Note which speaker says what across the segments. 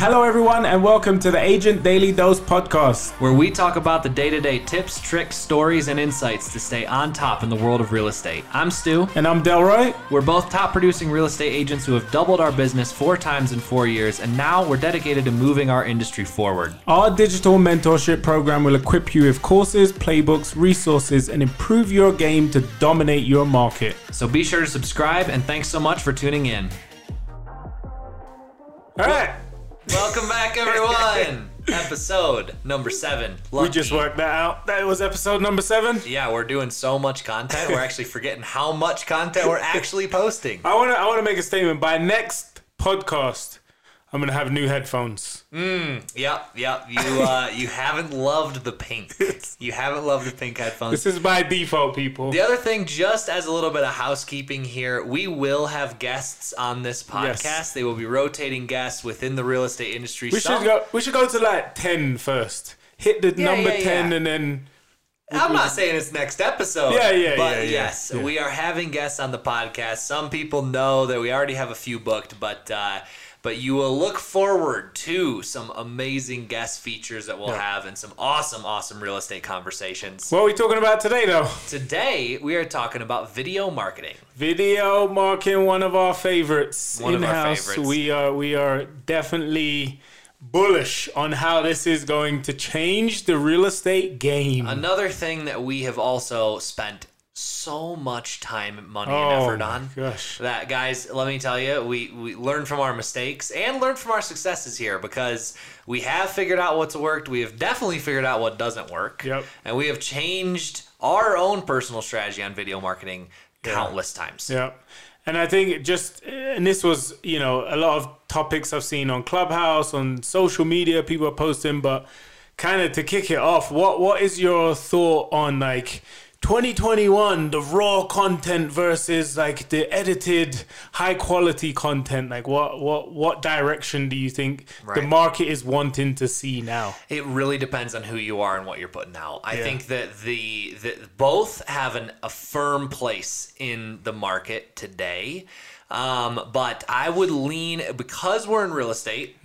Speaker 1: Hello, everyone, and welcome to the Agent Daily Dose podcast.
Speaker 2: where we talk about the day to day tips, tricks, stories, and insights to stay on top in the world of real estate. I'm Stu.
Speaker 1: And I'm Delroy.
Speaker 2: We're both top producing real estate agents who have doubled our business four times in four years, and now we're dedicated to moving our industry forward.
Speaker 1: Our digital mentorship program will equip you with courses, playbooks, resources, and improve your game to dominate your market.
Speaker 2: So be sure to subscribe, and thanks so much for tuning in.
Speaker 1: All right.
Speaker 2: Welcome back, everyone. Episode number seven.
Speaker 1: We just worked that out. That was episode number seven.
Speaker 2: Yeah, we're doing so much content. We're actually forgetting how much content we're actually posting.
Speaker 1: I want to I want to make a statement. By next podcast, I'm going to have new headphones.
Speaker 2: Yep, yep. You uh, you haven't loved the pink. You haven't loved the pink headphones.
Speaker 1: This is by default, people.
Speaker 2: The other thing, just as a little bit of housekeeping here, we will have guests on this podcast.
Speaker 1: Yes.
Speaker 2: They will be rotating guests within the real estate industry.
Speaker 1: We
Speaker 2: Some-
Speaker 1: should go we should go to like 10 first. Hit the
Speaker 2: Yeah,
Speaker 1: number
Speaker 2: yeah,
Speaker 1: 10
Speaker 2: yeah.
Speaker 1: and then
Speaker 2: I'm not saying it's next episode.
Speaker 1: Yeah, yeah,
Speaker 2: But
Speaker 1: yeah, yeah,
Speaker 2: yes,
Speaker 1: yeah.
Speaker 2: we are having guests on the podcast. Some people know that we already have a few booked, but uh, but you will look forward to some amazing guest features that we'll
Speaker 1: Yeah.
Speaker 2: have and some awesome, awesome real estate conversations.
Speaker 1: What are we talking about today though?
Speaker 2: Today we are talking about video marketing.
Speaker 1: Video marketing, one of our favorites
Speaker 2: One
Speaker 1: in
Speaker 2: of our
Speaker 1: house.
Speaker 2: favorites.
Speaker 1: We are we are definitely bullish on how this is going to change the real estate game.
Speaker 2: Another thing that we have also spent so much time, money,
Speaker 1: oh
Speaker 2: and effort on.
Speaker 1: gosh.
Speaker 2: That guys, let me tell you, we we learn from our mistakes and learn from our successes here because we have figured out what's worked. We have definitely figured out what doesn't work.
Speaker 1: Yep.
Speaker 2: And we have changed our own personal strategy on video marketing countless times.
Speaker 1: Yeah. And I think just, and this was, you know, a lot of topics I've seen on Clubhouse, on social media, people are posting, but kind of to kick it off, what what is your thought on like 2021, the raw content versus like the edited high quality content? Like what what what direction do you think the market is wanting to see now?
Speaker 2: It really depends on who you are and what you're putting out. I
Speaker 1: Yeah.
Speaker 2: think that the that both have an, a firm place in the market today, um, but I would lean because we're in real estate.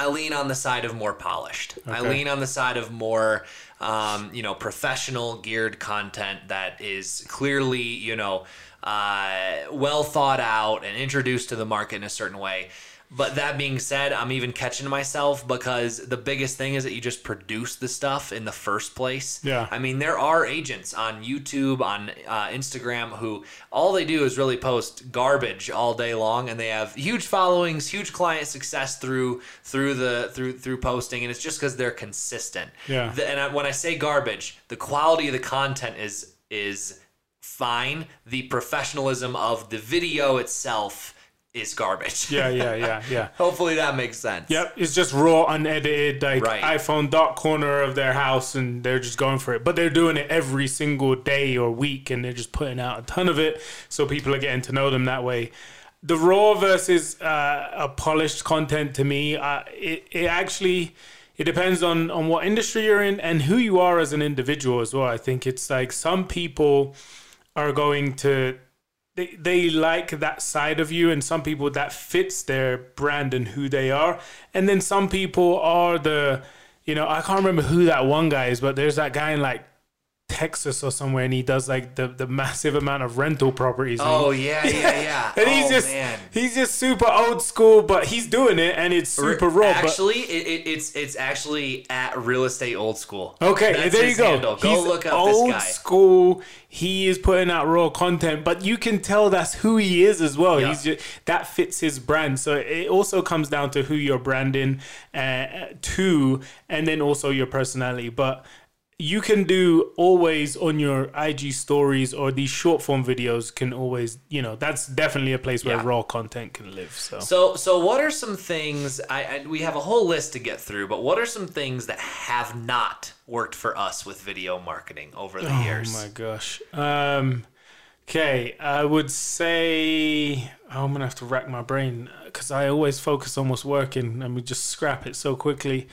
Speaker 2: I lean on the side of more polished. I lean on the side of more, um, you know, professional geared content that is clearly, you know, uh, well thought out and introduced to the market in a certain way. But that being said, I'm even catching myself because the biggest thing is that you just produce the stuff in the first place.
Speaker 1: Yeah.
Speaker 2: I mean, there are agents on YouTube, on uh, Instagram, who all they do is really post garbage all day long, and they have huge followings, huge client success through through the through through posting, and it's just because they're consistent.
Speaker 1: Yeah.
Speaker 2: The- and I, when I say garbage, the quality of the content is is fine. The professionalism of the video itself is garbage.
Speaker 1: Yeah, yeah, yeah, yeah.
Speaker 2: Hopefully that makes sense.
Speaker 1: Yep, it's just raw, unedited, like
Speaker 2: Right.
Speaker 1: iPhone dark corner of their house, and they're just going for it. But they're doing it every single day or week, and they're just putting out a ton of it, so people are getting to know them that way. The raw versus uh, a polished content to me, uh, it it actually it depends on on what industry you're in and who you are as an individual as well. I think it's like some people are going to they, they like that side of you and some people that fits their brand and who they are. And then some people are the you know i can't remember who that one guy is but there's that guy in like texas or somewhere and he does like the, the massive amount of rental properties
Speaker 2: Oh
Speaker 1: he-
Speaker 2: yeah, yeah, yeah.
Speaker 1: and he's
Speaker 2: oh,
Speaker 1: just
Speaker 2: man.
Speaker 1: he's just super old school but he's doing it and it's super raw
Speaker 2: Actually, it, it, it's it's actually at real estate old school.
Speaker 1: Okay,
Speaker 2: That's
Speaker 1: there you go.
Speaker 2: handle. Go
Speaker 1: He's
Speaker 2: look up
Speaker 1: old
Speaker 2: this guy.
Speaker 1: school. He is putting out raw content, but you can tell that's who he is as well.
Speaker 2: Yeah.
Speaker 1: He's just, that fits his brand. So it also comes down to who you're branding uh, to, and then also your personality. But you can do always on your IG stories or these short form videos can always, you know, that's definitely a place where
Speaker 2: Yeah.
Speaker 1: raw content can live. So,
Speaker 2: So so what are some things? I, I we have a whole list to get through, but what are some things that have not worked for us with video marketing over the years?
Speaker 1: Oh my gosh. Um, okay, I would say oh, I'm gonna have to rack my brain because I always focus on what's working and we just scrap it so quickly.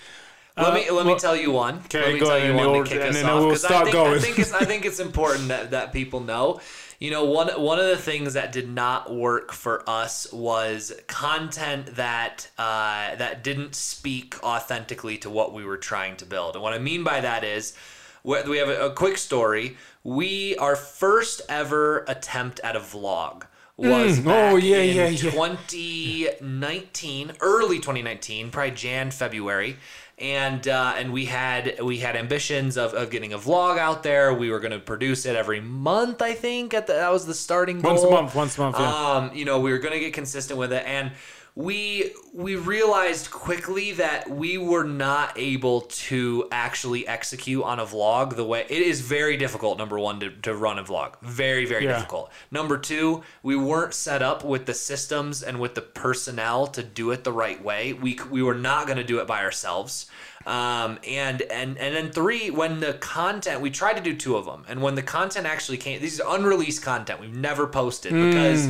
Speaker 2: Let me let me tell you one.
Speaker 1: Okay,
Speaker 2: let me
Speaker 1: go
Speaker 2: tell
Speaker 1: ahead,
Speaker 2: you
Speaker 1: and
Speaker 2: one to kick
Speaker 1: and
Speaker 2: us
Speaker 1: then
Speaker 2: off
Speaker 1: we'll
Speaker 2: 'cause I think,
Speaker 1: going.
Speaker 2: I think it's I think it's important that, that people know. You know, one one of the things that did not work for us was content that uh, that didn't speak authentically to what we were trying to build. And what I mean by that is, we we have a, a quick story. We our first ever attempt at a vlog was
Speaker 1: Mm,
Speaker 2: back
Speaker 1: oh, yeah,
Speaker 2: in
Speaker 1: yeah, yeah.
Speaker 2: 2019, early 2019, probably Jan, February. And uh, and we had we had ambitions of, of getting a vlog out there. We were going to produce it every month. I think at the, that was the starting goal.
Speaker 1: Once a month, once a month, yeah.
Speaker 2: Um, you know, we were going to get consistent with it, and we we realized quickly that we were not able to actually execute on a vlog the way it is very difficult. Number one, to, to run a vlog, very very
Speaker 1: Yeah.
Speaker 2: difficult. Number two, we weren't set up with the systems and with the personnel to do it the right way. We we were not going to do it by ourselves. Um, and and and then three, when the content, we tried to do two of them, and when the content actually came, these are unreleased content we've never posted because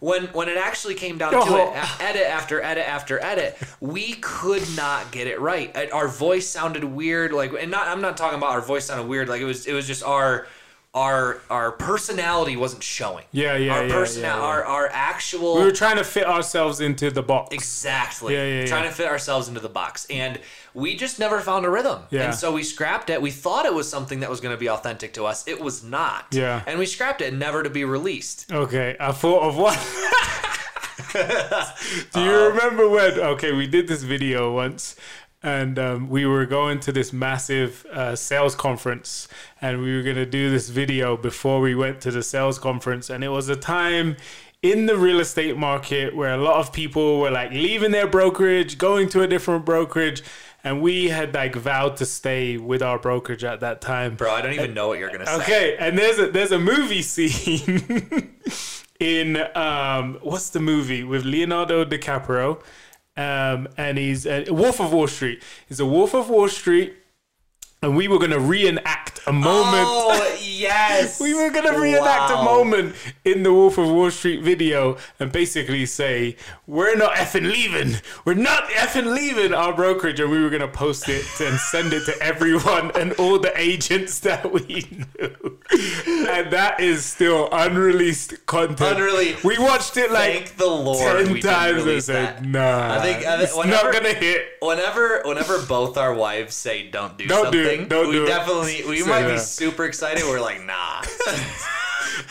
Speaker 2: when when it actually came down to
Speaker 1: Oh.
Speaker 2: it, edit after edit after edit, we could not get it right. Our voice sounded weird, like, and not I'm not talking about our voice sounded weird, like it was it was just our our our personality wasn't showing.
Speaker 1: Yeah, yeah,
Speaker 2: Our
Speaker 1: yeah,
Speaker 2: personal,
Speaker 1: yeah, yeah.
Speaker 2: our our actual
Speaker 1: we were trying to fit ourselves into the box.
Speaker 2: Exactly.
Speaker 1: Yeah, yeah,
Speaker 2: Trying
Speaker 1: yeah.
Speaker 2: to fit ourselves into the box. And we just never found a rhythm.
Speaker 1: Yeah.
Speaker 2: And so we scrapped it. We thought it was something that was going to be authentic to us. It was not.
Speaker 1: Yeah.
Speaker 2: And we scrapped it, never to be released.
Speaker 1: Okay, I thought of one. Do you
Speaker 2: Uh,
Speaker 1: remember when? Okay, we did this video once, and um, we were going to this massive uh, sales conference, and we were gonna do this video before we went to the sales conference, and it was a time in the real estate market where a lot of people were like leaving their brokerage, going to a different brokerage. And we had like vowed to stay with our brokerage at that time.
Speaker 2: Bro, I don't even know what you're going to say.
Speaker 1: Okay, and there's a there's a movie scene in um what's the movie with Leonardo DiCaprio, um and he's uh, Wolf of Wall Street. He's a Wolf of Wall Street, and we were gonna reenact a moment.
Speaker 2: Oh, yes.
Speaker 1: We were gonna reenact
Speaker 2: Wow.
Speaker 1: a moment in the Wolf of Wall Street video and basically say, We're not effing leaving. We're not effing leaving our brokerage. And we were gonna post it and send it to everyone and all the agents that we knew. And that is still unreleased content.
Speaker 2: Unreleased.
Speaker 1: We watched it like
Speaker 2: the Lord.
Speaker 1: 10 times and said. Nah.
Speaker 2: I think- I think
Speaker 1: it's
Speaker 2: whenever-
Speaker 1: not gonna hit.
Speaker 2: Whenever, whenever both our wives say don't do
Speaker 1: Don't do it,
Speaker 2: something,
Speaker 1: don't
Speaker 2: we
Speaker 1: do it.
Speaker 2: definitely we
Speaker 1: Say
Speaker 2: might be super excited. We're like, nah.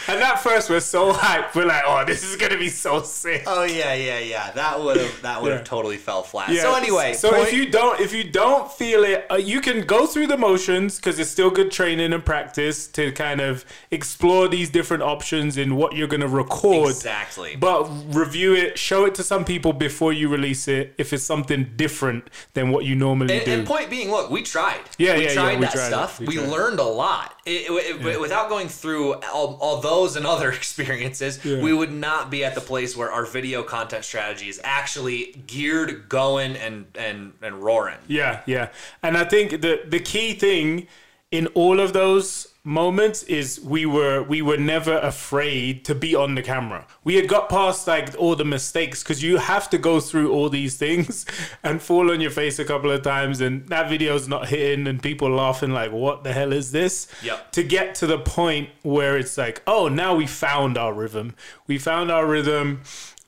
Speaker 1: And at first we're so hyped. We're like, oh, this is gonna be so sick.
Speaker 2: Oh yeah, yeah, yeah. That would have that would have
Speaker 1: Yeah.
Speaker 2: totally fell flat.
Speaker 1: Yeah.
Speaker 2: So anyway,
Speaker 1: so
Speaker 2: point-
Speaker 1: if you don't if you don't feel it, uh, you can go through the motions because it's still good training and practice to kind of explore these different options in what you're gonna record.
Speaker 2: exactly.
Speaker 1: But review it, show it to some people before you release it. If it's something different than what you normally
Speaker 2: and,
Speaker 1: do.
Speaker 2: and point being, look, we tried.
Speaker 1: Yeah,
Speaker 2: we
Speaker 1: yeah, yeah,
Speaker 2: tried
Speaker 1: we
Speaker 2: that
Speaker 1: tried it.
Speaker 2: stuff.
Speaker 1: We
Speaker 2: We,
Speaker 1: it.
Speaker 2: learned a lot. It, it- it- Without going through all, all those and other experiences,
Speaker 1: Yeah.
Speaker 2: we would not be at the place where our video content strategy is actually geared, going, and and and roaring.
Speaker 1: Yeah, yeah. And I think the the key thing in all of those moments is we were we were never afraid to be on the camera. We had got past like all the mistakes because you have to go through all these things and fall on your face a couple of times and that video's not hitting and people laughing like what the hell is this?
Speaker 2: Yep.
Speaker 1: To get to the point where it's like, oh, now we found our rhythm. We found our rhythm.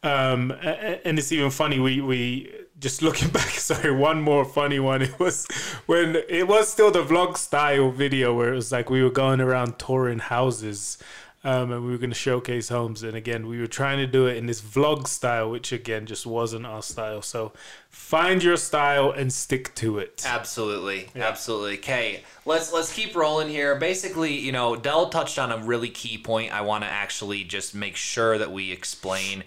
Speaker 1: Um, and it's even funny. We we just looking back. Sorry, one more funny one. It was when it was still the vlog style video where it was like we were going around touring houses. Um, and we were going to showcase homes, and again, we were trying to do it in this vlog style, which again just wasn't our style. So, find your style and stick to it.
Speaker 2: Absolutely, absolutely. Okay, let's let's keep rolling here. Basically, you know, Dell touched on a really key point. I want to actually just make sure that we explain.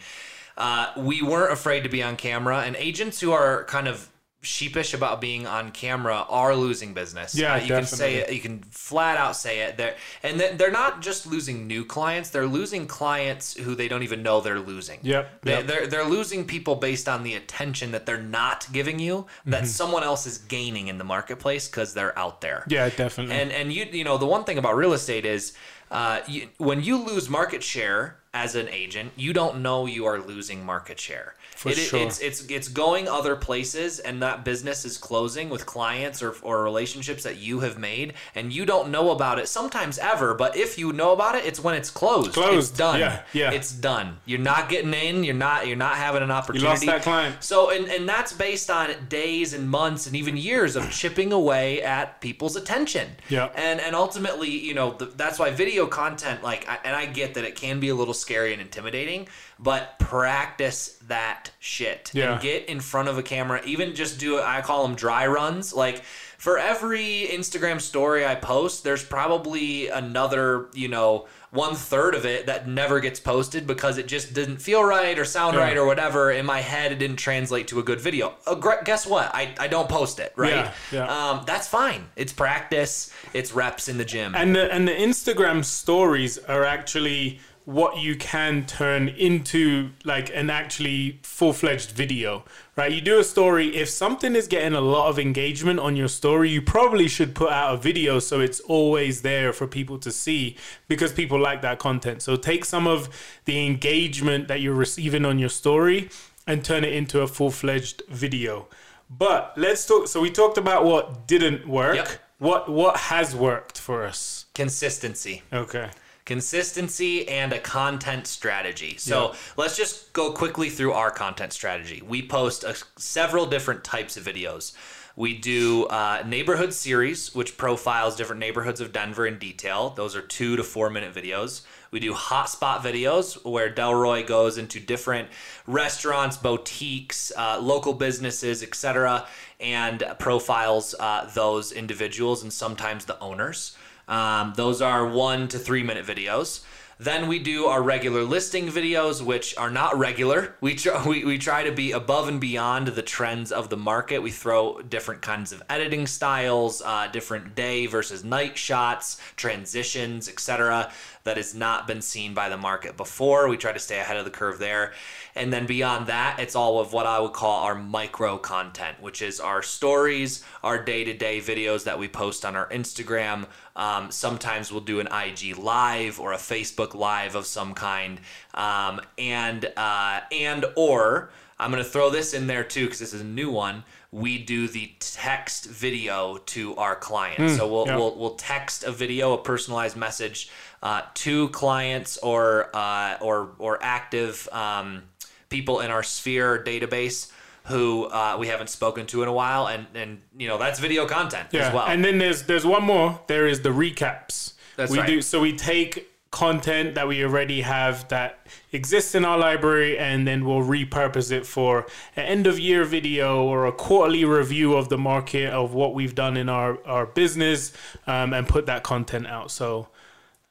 Speaker 2: Uh, we weren't afraid to be on camera, and agents who are kind of sheepish about being on camera are losing business.
Speaker 1: Yeah,
Speaker 2: Uh, you can say it. You can flat out say it. They're, and then they're not just losing new clients; they're losing clients who they don't even know they're losing.
Speaker 1: Yep,
Speaker 2: They,
Speaker 1: yep.
Speaker 2: They're they're losing people based on the attention that they're not giving you, that
Speaker 1: Mm-hmm.
Speaker 2: someone else is gaining in the marketplace because they're out there.
Speaker 1: Yeah, definitely.
Speaker 2: And and you you know the one thing about real estate is, uh, you, when you lose market share as an agent, you don't know you are losing market share.
Speaker 1: For
Speaker 2: It-
Speaker 1: sure.
Speaker 2: It's it's it's going other places, and that business is closing with clients or or relationships that you have made, and you don't know about it sometimes ever. But if you know about it, it's when it's closed.
Speaker 1: Closed,
Speaker 2: It's done.
Speaker 1: yeah, yeah.
Speaker 2: It's done. You're not getting in. You're not. You're not having an opportunity.
Speaker 1: lost that client.
Speaker 2: So and and that's based on days and months and even years of chipping away at people's attention.
Speaker 1: Yeah.
Speaker 2: And and ultimately, you know, th- that's why video content like I, and I get that it can be a little scary and intimidating, but practice that shit.
Speaker 1: Yeah.
Speaker 2: And get in front of a camera, even just do it I call them dry runs. Like for every Instagram story I post, there's probably another, you know, one third of it that never gets posted because it just didn't feel right or sound
Speaker 1: Yeah.
Speaker 2: right or whatever. In my head, it didn't translate to a good video. Uh, guess what? I, I don't post it, right?
Speaker 1: Yeah, yeah.
Speaker 2: Um, that's fine. It's practice, it's reps in the gym.
Speaker 1: And the, and the Instagram stories are actually what you can turn into like an actually full-fledged video right you do a story if something is getting a lot of engagement on your story you probably should put out a video so it's always there for people to see because people like that content so take some of the engagement that you're receiving on your story and turn it into a full-fledged video but let's talk so we talked about what didn't work
Speaker 2: Yep.
Speaker 1: what what has worked for us
Speaker 2: Consistency.
Speaker 1: Okay.
Speaker 2: Consistency and a content strategy. So let's just go quickly through our content strategy. We post a, several different types of videos. We do uh, neighborhood series, which profiles different neighborhoods of Denver in detail. Those are two to four minute videos. We do hotspot videos where Delroy goes into different restaurants, boutiques, uh, local businesses, etc., and profiles uh, those individuals and sometimes the owners. Um, those are one to three minute videos. Then we do our regular listing videos, which are not regular. We try, we, we try to be above and beyond the trends of the market. We throw different kinds of editing styles, uh, different day versus night shots, transitions, etc. That has not been seen by the market before. We try to stay ahead of the curve there. And then beyond that, it's all of what I would call our micro content, which is our stories, our day to day videos that we post on our Instagram. Um, sometimes we'll do an IG live or a Facebook live of some kind, um, and uh, and or I'm gonna throw this in there too because this is a new one. We do the text video to our clients, so we'll,
Speaker 1: yeah.
Speaker 2: we'll we'll text a video, a personalized message uh, to clients or uh, or or active um, people in our sphere database who uh, we haven't spoken to in a while, and and you know that's video content
Speaker 1: Yeah.
Speaker 2: as well.
Speaker 1: And then there's there's one more. There is the recaps.
Speaker 2: That's
Speaker 1: we
Speaker 2: right.
Speaker 1: do so we take content that we already have that exists in our library and then we'll repurpose it for an end of year video or a quarterly review of the market of what we've done in our our business um, and put that content out so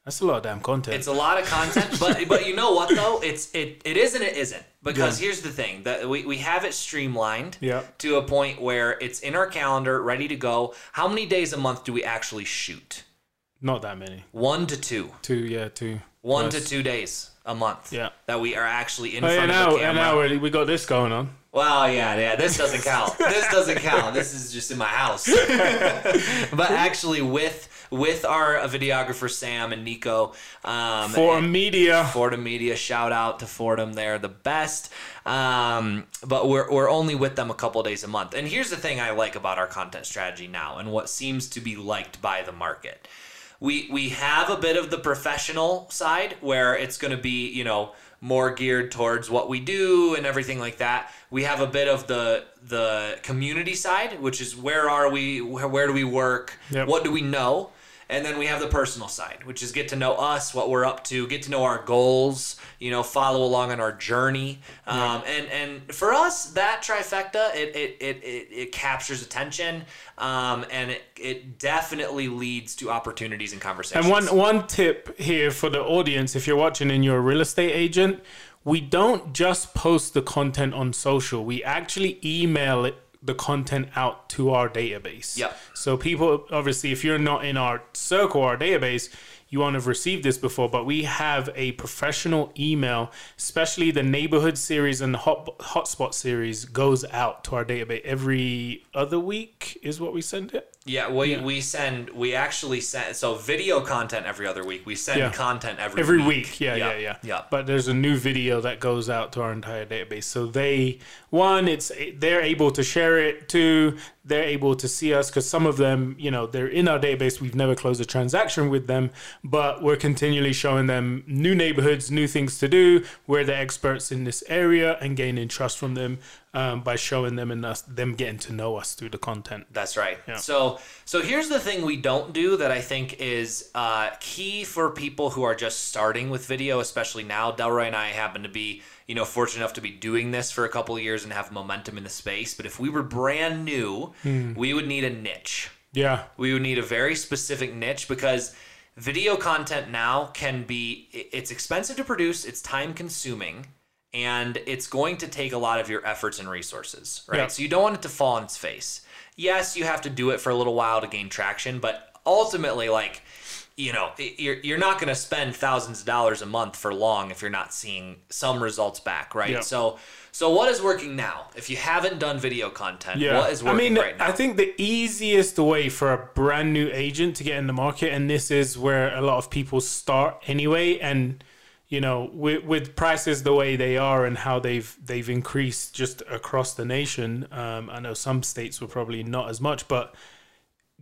Speaker 1: that's a lot of damn content
Speaker 2: It's a lot of content, but but you know what though? It's it it is and it isn't. Because here's the thing that we, we have it streamlined
Speaker 1: Yeah.
Speaker 2: to a point where it's in our calendar, ready to go. How many days a month do we actually shoot?
Speaker 1: not that many
Speaker 2: One to two.
Speaker 1: two yeah two
Speaker 2: One
Speaker 1: Nice.
Speaker 2: to two days a month.
Speaker 1: Yeah.
Speaker 2: That we are actually in
Speaker 1: Oh,
Speaker 2: front
Speaker 1: yeah,
Speaker 2: of
Speaker 1: now,
Speaker 2: the
Speaker 1: and
Speaker 2: camera.
Speaker 1: now we we got this going on
Speaker 2: Well, yeah, yeah. This doesn't count. this doesn't count. This is just in my house. but actually, with with our videographer Sam and Nico, um,
Speaker 1: for
Speaker 2: and-
Speaker 1: media
Speaker 2: Fordham Media. Shout out to Fordham. They're the best. Um, but we're, we're only with them a couple days a month. And here's the thing I like about our content strategy now and what seems to be liked by the market. We, we have a bit of the professional side where it's going to be, you know, more geared towards what we do and everything like that. We have a bit of the the community side, which is where are we, where, where do we work,
Speaker 1: Yep.
Speaker 2: what do we know, and then we have the personal side, which is get to know us, what we're up to, get to know our goals, you know, follow along on our journey. Um, and, and for us, that trifecta, it, it, it, it, it captures attention um, and it, it definitely leads to opportunities and conversations.
Speaker 1: And one one tip here for the audience, if you're watching and you're a real estate agent, we don't just post the content on social. We actually email it the content out to our database.
Speaker 2: Yeah.
Speaker 1: So people obviously if you're not in our circle, our database, you won't have received this before, but we have a professional email, especially the neighborhood series and the hot hotspot series goes out to our database every other week is what we send it.
Speaker 2: Yeah, we, we send we actually send so video content every other week. We send
Speaker 1: Yeah.
Speaker 2: content every
Speaker 1: every
Speaker 2: week.
Speaker 1: week. Yeah, yeah,
Speaker 2: Yeah,
Speaker 1: yeah,
Speaker 2: yeah.
Speaker 1: But there's a new video that goes out to our entire database. So they one, it's they're able to share it. Two, they're able to see us because some of them, you know, they're in our database. We've never closed a transaction with them, but we're continually showing them new neighborhoods, new things to do. We're the experts in this area and gaining trust from them um, by showing them and us them getting to know us through the content.
Speaker 2: That's right. So so here's the thing we don't do that I think is uh, key for people who are just starting with video, especially now. Delroy and I happen to be you know fortunate enough to be doing this for a couple of years and have momentum in the space. But if we were brand new, we would need a niche.
Speaker 1: Yeah,
Speaker 2: We would need a very specific niche because video content now can be it's expensive to produce, it's time consuming, and it's going to take a lot of your efforts and resources, right?
Speaker 1: Yeah.
Speaker 2: So you don't want it to fall on its face. Yes, you have to do it for a little while to gain traction, but ultimately like you know, you're, you're not going to spend thousands of dollars a month for long if you're not seeing some results back, right?
Speaker 1: Yeah.
Speaker 2: So, so what is working now? If you haven't done video content,
Speaker 1: Yeah.
Speaker 2: what is working I
Speaker 1: mean,
Speaker 2: right now?
Speaker 1: I think the easiest way for a brand new agent to get in the market, and this is where a lot of people start anyway, and you know, with, with prices the way they are and how they've they've increased just across the nation. Um, I know some states were probably not as much, but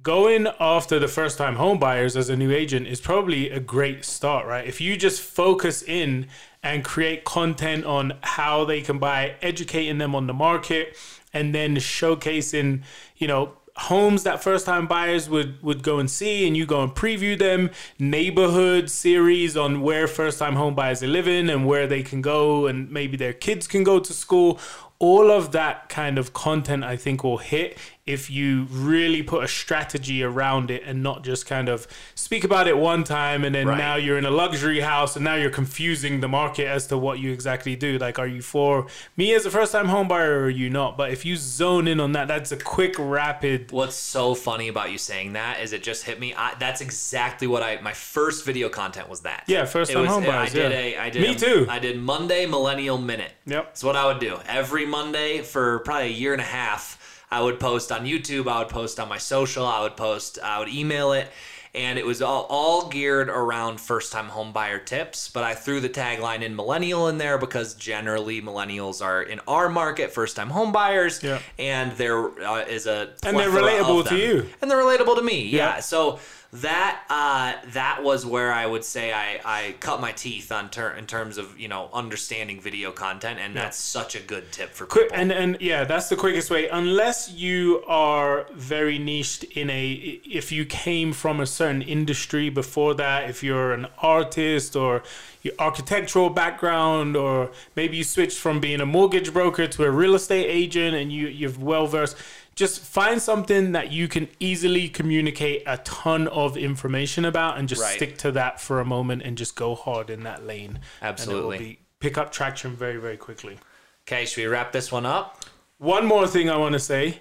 Speaker 1: going after the first time home buyers as a new agent is probably a great start, right? If you just focus in and create content on how they can buy, educating them on the market, and then showcasing, you know, homes that first time buyers would would go and see and you go and preview them neighborhood series on where first time home buyers are living and where they can go and maybe their kids can go to school. All of that kind of content I think will hit if you really put a strategy around it and not just kind of speak about it one time and then
Speaker 2: Right.
Speaker 1: now you're in a luxury house and now you're confusing the market as to what you exactly do. Like, are you for me as a first time home buyer or are you not? But if you zone in on that, that's a quick, rapid.
Speaker 2: What's so funny about you saying that is it just hit me. I, that's exactly what I. My first video content was that.
Speaker 1: Yeah, first time
Speaker 2: was-
Speaker 1: home
Speaker 2: I
Speaker 1: buyers.
Speaker 2: did
Speaker 1: yeah.
Speaker 2: a. I did.
Speaker 1: Me
Speaker 2: a-
Speaker 1: too.
Speaker 2: I did Monday Millennial Minute.
Speaker 1: Yep.
Speaker 2: That's what I would do every Monday for probably a year and a half. I would post on YouTube. I would post on my social. I would post. I would email it. And it was all, all geared around first time home buyer tips. But I threw the tagline in millennial in there because generally millennials are in our market first time home buyers.
Speaker 1: Yeah.
Speaker 2: And there uh, is a
Speaker 1: And they're relatable to you.
Speaker 2: and they're relatable to me. Yeah.
Speaker 1: Yeah.
Speaker 2: So that uh, that was where I would say I, I cut my teeth on ter- in terms of you know understanding video content, and that's such a good tip for people.
Speaker 1: Quick, and and yeah, that's the quickest way. Unless you are very niched in a, if you came from a certain industry before that, if you're an artist or your architectural background, or maybe you switched from being a mortgage broker to a real estate agent, and you you're well versed. Just find something that you can easily communicate a ton of information about, and just
Speaker 2: Right.
Speaker 1: stick to that for a moment, and just go hard in that lane.
Speaker 2: Absolutely.
Speaker 1: and it will be, pick up traction very very quickly.
Speaker 2: okay, should we wrap this one up?
Speaker 1: One more thing I want to say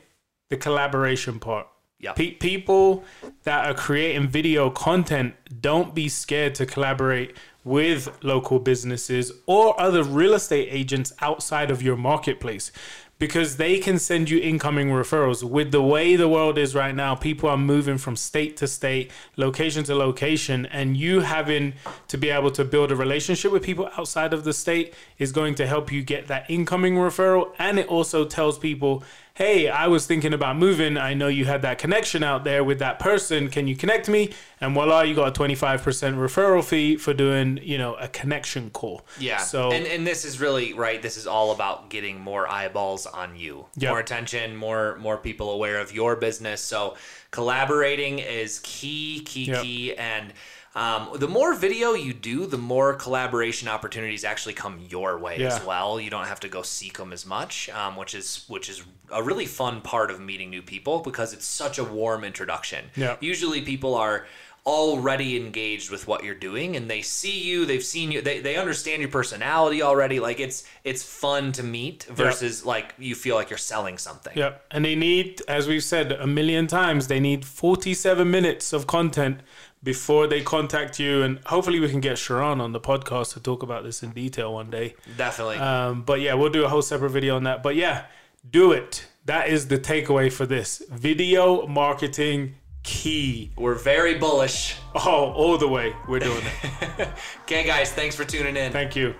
Speaker 1: the collaboration part. Pe- people that are creating video content, don't be scared to collaborate with local businesses or other real estate agents outside of your marketplace because they can send you incoming referrals. With the way the world is right now, people are moving from state to state, location to location, and you having to be able to build a relationship with people outside of the state is going to help you get that incoming referral. And it also tells people, hey, I was thinking about moving. I know you had that connection out there with that person. Can you connect me? And voila, you got a 25% referral fee for doing, you know, a connection call.
Speaker 2: Yeah.
Speaker 1: So
Speaker 2: and and this is really right. This is all about getting more eyeballs on you,
Speaker 1: Yep.
Speaker 2: more attention, more more people aware of your business. So collaborating is key, key,
Speaker 1: Yep.
Speaker 2: key, and. Um, the more video you do, the more collaboration opportunities actually come your way as well. You don't have to go seek them as much, um, which is which is a really fun part of meeting new people because it's such a warm introduction.
Speaker 1: Yeah.
Speaker 2: Usually, people are already engaged with what you're doing and they see you they've seen you they, they understand your personality already like it's it's fun to meet versus like you feel like you're selling something
Speaker 1: Yep. And they need, as we've said a million times, they need 47 minutes of content before they contact you. And hopefully we can get Sharon on the podcast to talk about this in detail one day.
Speaker 2: definitely
Speaker 1: Um, but yeah, we'll do a whole separate video on that. But yeah, do it. That is the takeaway for this. Video marketing key.
Speaker 2: We're very bullish.
Speaker 1: Oh, all the way. We're doing it.
Speaker 2: Okay, guys, thanks for tuning in.
Speaker 1: Thank you.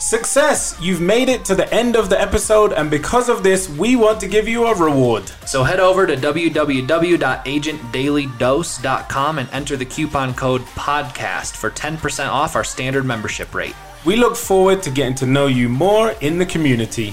Speaker 1: Success! You've made it to the end of the episode, and because of this, we want to give you a reward.
Speaker 2: So head over to www.agentdailydose.com and enter the coupon code PODCAST for 10% off our standard membership rate.
Speaker 1: We look forward to getting to know you more in the community.